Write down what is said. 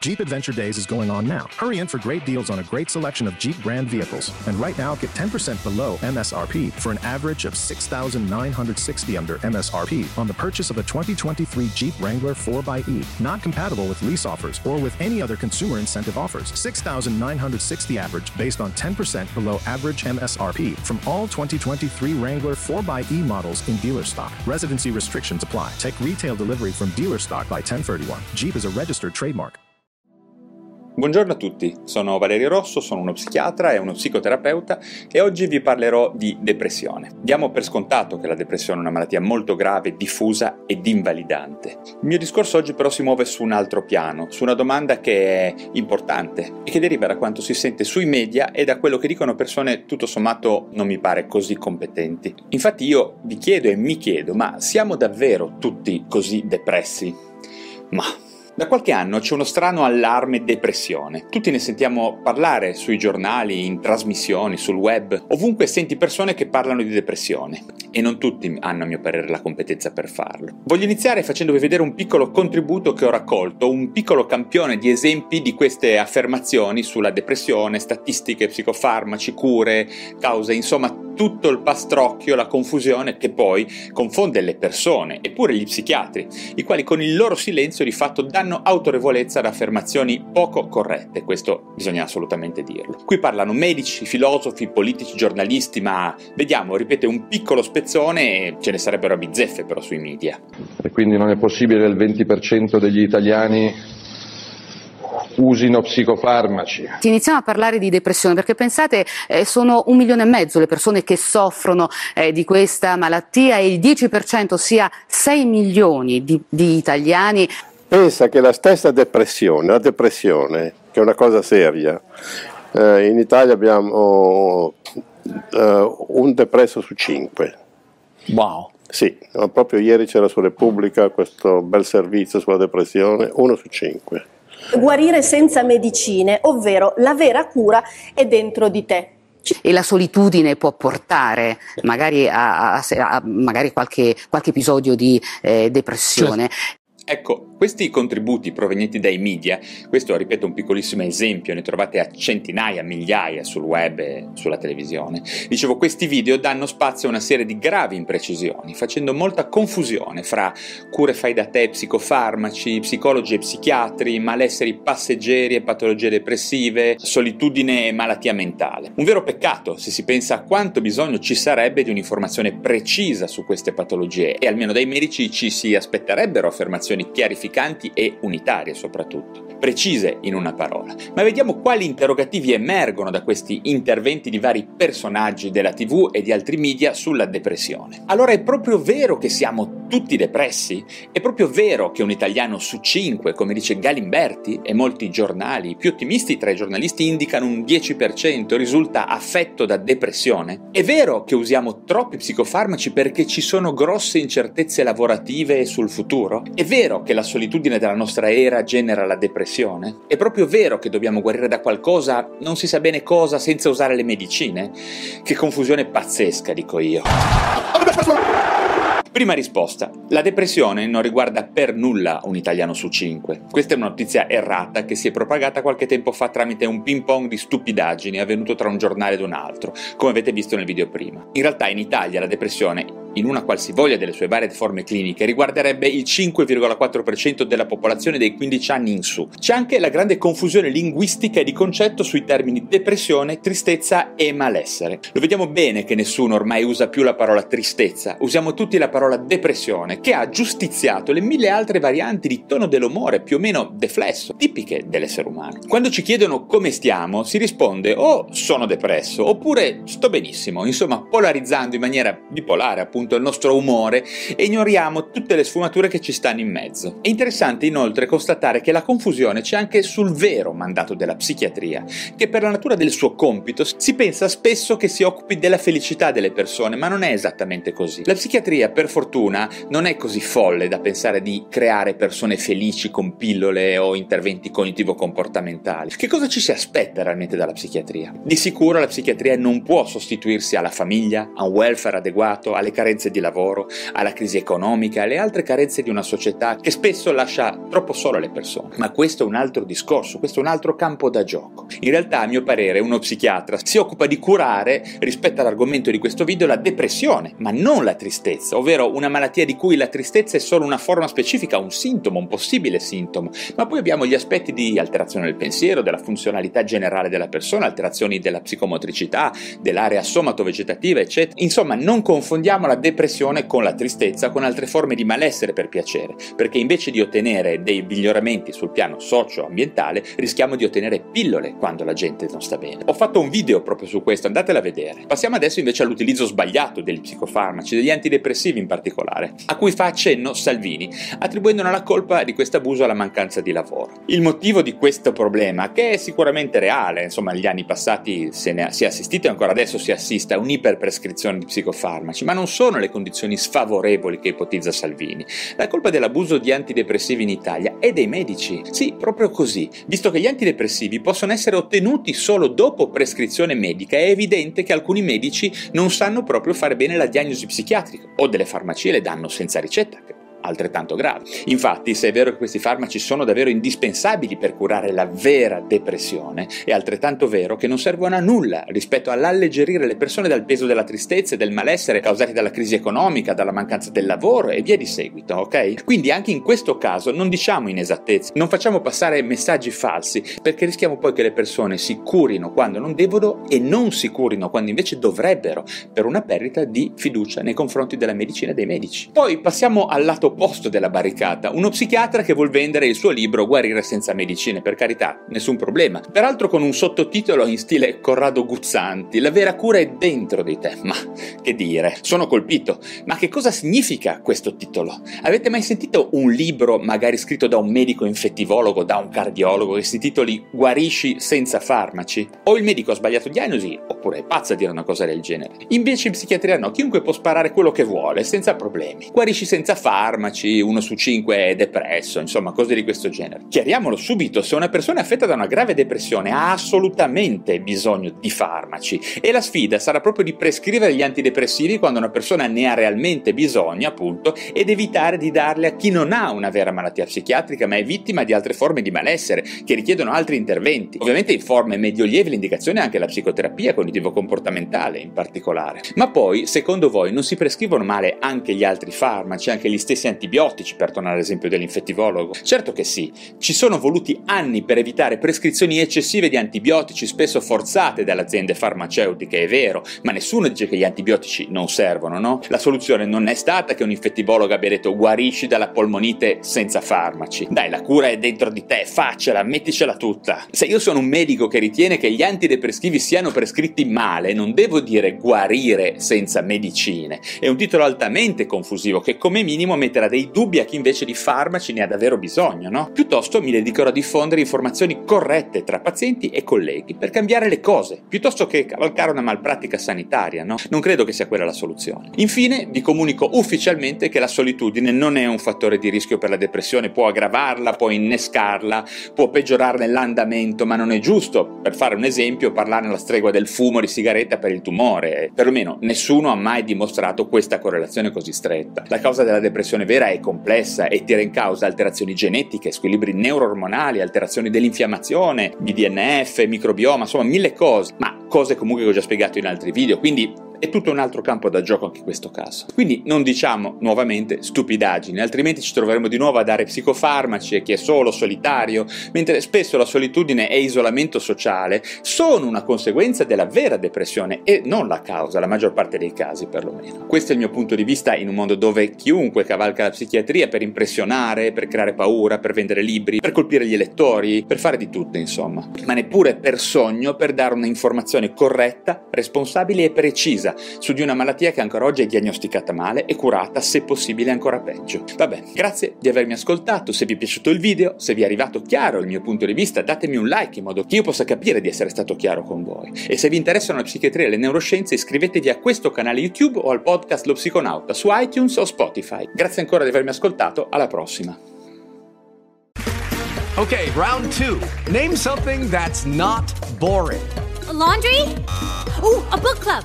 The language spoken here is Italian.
Jeep Adventure Days is going on now. Hurry in for great deals on a great selection of Jeep brand vehicles. And right now, get 10% below MSRP for an average of 6960 under MSRP on the purchase of a 2023 Jeep Wrangler 4xE. Not compatible with lease offers or with any other consumer incentive offers. 6960 average based on 10% below average MSRP from all 2023 Wrangler 4xE models in dealer stock. Residency restrictions apply. Take retail delivery from dealer stock by 1031. Jeep is a registered trademark. Buongiorno a tutti, sono Valerio Rosso, sono uno psichiatra e uno psicoterapeuta e oggi vi parlerò di depressione. Diamo per scontato che la depressione è una malattia molto grave, diffusa ed invalidante. Il mio discorso oggi però si muove su un altro piano, su una domanda che è importante e che deriva da quanto si sente sui media e da quello che dicono persone tutto sommato non mi pare così competenti. Infatti io vi chiedo e mi chiedo, ma siamo davvero tutti così depressi? Ma da qualche anno c'è uno strano allarme depressione. Tutti ne sentiamo parlare sui giornali, in trasmissioni, sul web, ovunque senti persone che parlano di depressione. E non tutti hanno, a mio parere, la competenza per farlo. Voglio iniziare facendovi vedere un piccolo contributo che ho raccolto, un piccolo campione di esempi di queste affermazioni sulla depressione, statistiche, psicofarmaci, cure, cause, insomma tutto il pastrocchio, la confusione che poi confonde le persone, eppure gli psichiatri, i quali con il loro silenzio di fatto danno autorevolezza ad affermazioni poco corrette, questo bisogna assolutamente dirlo. Qui parlano medici, filosofi, politici, giornalisti, ma vediamo, ripete un piccolo spezzone e ce ne sarebbero a bizzeffe però sui media. E quindi non è possibile il 20% degli italiani usino psicofarmaci. Iniziamo a parlare di depressione perché pensate eh, sono un milione e mezzo le persone che soffrono eh, di questa malattia e il 10% sia 6 milioni di, di italiani. Pensa che la stessa depressione, la depressione, che è una cosa seria, eh, in Italia abbiamo eh, un depresso su cinque. Wow. Sì, proprio ieri c'era su Repubblica questo bel servizio sulla depressione, uno su cinque guarire senza medicine, ovvero la vera cura è dentro di te. E la solitudine può portare magari a, a, a magari qualche, qualche, episodio di eh, depressione. Certo. Ecco, questi contributi provenienti dai media, questo ripeto un piccolissimo esempio, ne trovate a centinaia, migliaia sul web e sulla televisione. Dicevo, questi video danno spazio a una serie di gravi imprecisioni, facendo molta confusione fra cure fai da te, psicofarmaci, psicologi e psichiatri, malesseri passeggeri e patologie depressive, solitudine e malattia mentale. Un vero peccato se si pensa a quanto bisogno ci sarebbe di un'informazione precisa su queste patologie e almeno dai medici ci si aspetterebbero affermazioni chiarificanti semplificanti e unitarie soprattutto, precise in una parola. Ma vediamo quali interrogativi emergono da questi interventi di vari personaggi della TV e di altri media sulla depressione. Allora è proprio vero che siamo tutti depressi? È proprio vero che un italiano su cinque, come dice Galimberti, e molti giornali, più ottimisti tra i giornalisti indicano un 10% risulta affetto da depressione? È vero che usiamo troppi psicofarmaci perché ci sono grosse incertezze lavorative sul futuro? È vero che la solitudine della nostra era genera la depressione? È proprio vero che dobbiamo guarire da qualcosa, non si sa bene cosa, senza usare le medicine? Che confusione pazzesca, dico io. Prima risposta. La depressione non riguarda per nulla un italiano su cinque. Questa è una notizia errata che si è propagata qualche tempo fa tramite un ping pong di stupidaggini avvenuto tra un giornale ed un altro, come avete visto nel video prima. In realtà in Italia la depressione in una qualsivoglia delle sue varie forme cliniche, riguarderebbe il 5,4% della popolazione dei 15 anni in su. C'è anche la grande confusione linguistica e di concetto sui termini depressione, tristezza e malessere. Lo vediamo bene che nessuno ormai usa più la parola tristezza, usiamo tutti la parola depressione, che ha giustiziato le mille altre varianti di tono dell'umore più o meno deflesso, tipiche dell'essere umano. Quando ci chiedono come stiamo, si risponde o sono depresso oppure sto benissimo, insomma polarizzando in maniera bipolare appunto appunto il nostro umore e ignoriamo tutte le sfumature che ci stanno in mezzo. È interessante inoltre constatare che la confusione c'è anche sul vero mandato della psichiatria, che per la natura del suo compito si pensa spesso che si occupi della felicità delle persone, ma non è esattamente così. La psichiatria, per fortuna, non è così folle da pensare di creare persone felici con pillole o interventi cognitivo-comportamentali. Che cosa ci si aspetta realmente dalla psichiatria? Di sicuro la psichiatria non può sostituirsi alla famiglia, a un welfare adeguato, alle carenze carenze di lavoro, alla crisi economica, alle altre carenze di una società che spesso lascia troppo sole le persone. Ma questo è un altro discorso, questo è un altro campo da gioco. In realtà, a mio parere, uno psichiatra si occupa di curare, rispetto all'argomento di questo video, la depressione, ma non la tristezza, ovvero una malattia di cui la tristezza è solo una forma specifica, un sintomo, un possibile sintomo. Ma poi abbiamo gli aspetti di alterazione del pensiero, della funzionalità generale della persona, alterazioni della psicomotricità, dell'area somato-vegetativa, eccetera. Insomma, non confondiamo la depressione con la tristezza, con altre forme di malessere per piacere, perché invece di ottenere dei miglioramenti sul piano socio-ambientale, rischiamo di ottenere pillole quando la gente non sta bene. Ho fatto un video proprio su questo, andatela a vedere. Passiamo adesso invece all'utilizzo sbagliato degli psicofarmaci, degli antidepressivi in particolare, a cui fa accenno Salvini, attribuendone la colpa di questo abuso alla mancanza di lavoro. Il motivo di questo problema, che è sicuramente reale, insomma negli anni passati se ne si è assistito e ancora adesso si assiste a un'iperprescrizione di psicofarmaci, ma non sono le condizioni sfavorevoli che ipotizza Salvini. La colpa dell'abuso di antidepressivi in Italia è dei medici. Sì, proprio così. Visto che gli antidepressivi possono essere ottenuti solo dopo prescrizione medica, è evidente che alcuni medici non sanno proprio fare bene la diagnosi psichiatrica o delle farmacie le danno senza ricetta altrettanto grave. Infatti, se è vero che questi farmaci sono davvero indispensabili per curare la vera depressione, è altrettanto vero che non servono a nulla rispetto all'alleggerire le persone dal peso della tristezza e del malessere causati dalla crisi economica, dalla mancanza del lavoro e via di seguito, ok? Quindi anche in questo caso non diciamo inesattezze, non facciamo passare messaggi falsi, perché rischiamo poi che le persone si curino quando non devono e non si curino quando invece dovrebbero, per una perdita di fiducia nei confronti della medicina e dei medici. Poi passiamo al lato opposto della barricata, uno psichiatra che vuol vendere il suo libro Guarire senza medicine, per carità, nessun problema. Peraltro con un sottotitolo in stile Corrado Guzzanti, la vera cura è dentro di te. Ma che dire, sono colpito. Ma che cosa significa questo titolo? Avete mai sentito un libro magari scritto da un medico infettivologo, da un cardiologo, che si titoli Guarisci senza farmaci? O il medico ha sbagliato diagnosi, oppure è pazzo a dire una cosa del genere. Invece in psichiatria no, chiunque può sparare quello che vuole, senza problemi. Guarisci senza farmaci, farmaci, uno su cinque è depresso, insomma cose di questo genere. Chiariamolo subito, se una persona affetta da una grave depressione ha assolutamente bisogno di farmaci e la sfida sarà proprio di prescrivere gli antidepressivi quando una persona ne ha realmente bisogno, appunto, ed evitare di darli a chi non ha una vera malattia psichiatrica ma è vittima di altre forme di malessere che richiedono altri interventi. Ovviamente in forme medio lievi l'indicazione è anche la psicoterapia cognitivo-comportamentale in particolare. Ma poi, secondo voi, non si prescrivono male anche gli altri farmaci, anche gli stessi antibiotici, per tornare all'esempio dell'infettivologo? Certo che sì, ci sono voluti anni per evitare prescrizioni eccessive di antibiotici, spesso forzate dalle aziende farmaceutiche, è vero, ma nessuno dice che gli antibiotici non servono, no? La soluzione non è stata che un infettivologo abbia detto guarisci dalla polmonite senza farmaci. Dai, la cura è dentro di te, faccela, metticela tutta. Se io sono un medico che ritiene che gli antidepressivi siano prescritti male, non devo dire guarire senza medicine. È un titolo altamente confusivo che come minimo metterà dei dubbi a chi invece di farmaci ne ha davvero bisogno, no? Piuttosto mi dedicherò a diffondere informazioni corrette tra pazienti e colleghi per cambiare le cose, piuttosto che cavalcare una malpratica sanitaria, no? Non credo che sia quella la soluzione. Infine, vi comunico ufficialmente che la solitudine non è un fattore di rischio per la depressione, può aggravarla, può innescarla, può peggiorarne l'andamento, ma non è giusto, per fare un esempio, parlare alla stregua del fumo di sigaretta per il tumore. Perlomeno nessuno ha mai dimostrato questa correlazione così stretta. La causa della depressione vera è complessa e tira in causa alterazioni genetiche, squilibri neuroormonali, alterazioni dell'infiammazione, BDNF, microbioma, insomma mille cose, ma cose comunque che ho già spiegato in altri video, quindi è tutto un altro campo da gioco anche in questo caso. Quindi non diciamo nuovamente stupidaggini, altrimenti ci troveremo di nuovo a dare psicofarmaci a chi è solo, solitario, mentre spesso la solitudine e isolamento sociale sono una conseguenza della vera depressione e non la causa, la maggior parte dei casi perlomeno. Questo è il mio punto di vista in un mondo dove chiunque cavalca la psichiatria per impressionare, per creare paura, per vendere libri, per colpire gli elettori, per fare di tutto insomma, ma neppure per sogno per dare un'informazione corretta, responsabile e precisa precisa su di una malattia che ancora oggi è diagnosticata male e curata, se possibile, ancora peggio. Vabbè, grazie di avermi ascoltato. Se vi è piaciuto il video, se vi è arrivato chiaro il mio punto di vista, datemi un like in modo che io possa capire di essere stato chiaro con voi. E se vi interessano la psichiatria e le neuroscienze, iscrivetevi a questo canale YouTube o al podcast Lo Psiconauta su iTunes o Spotify. Grazie ancora di avermi ascoltato, alla prossima. Ok, round 2. Name something that's not boring. A laundry? Ooh, a book club.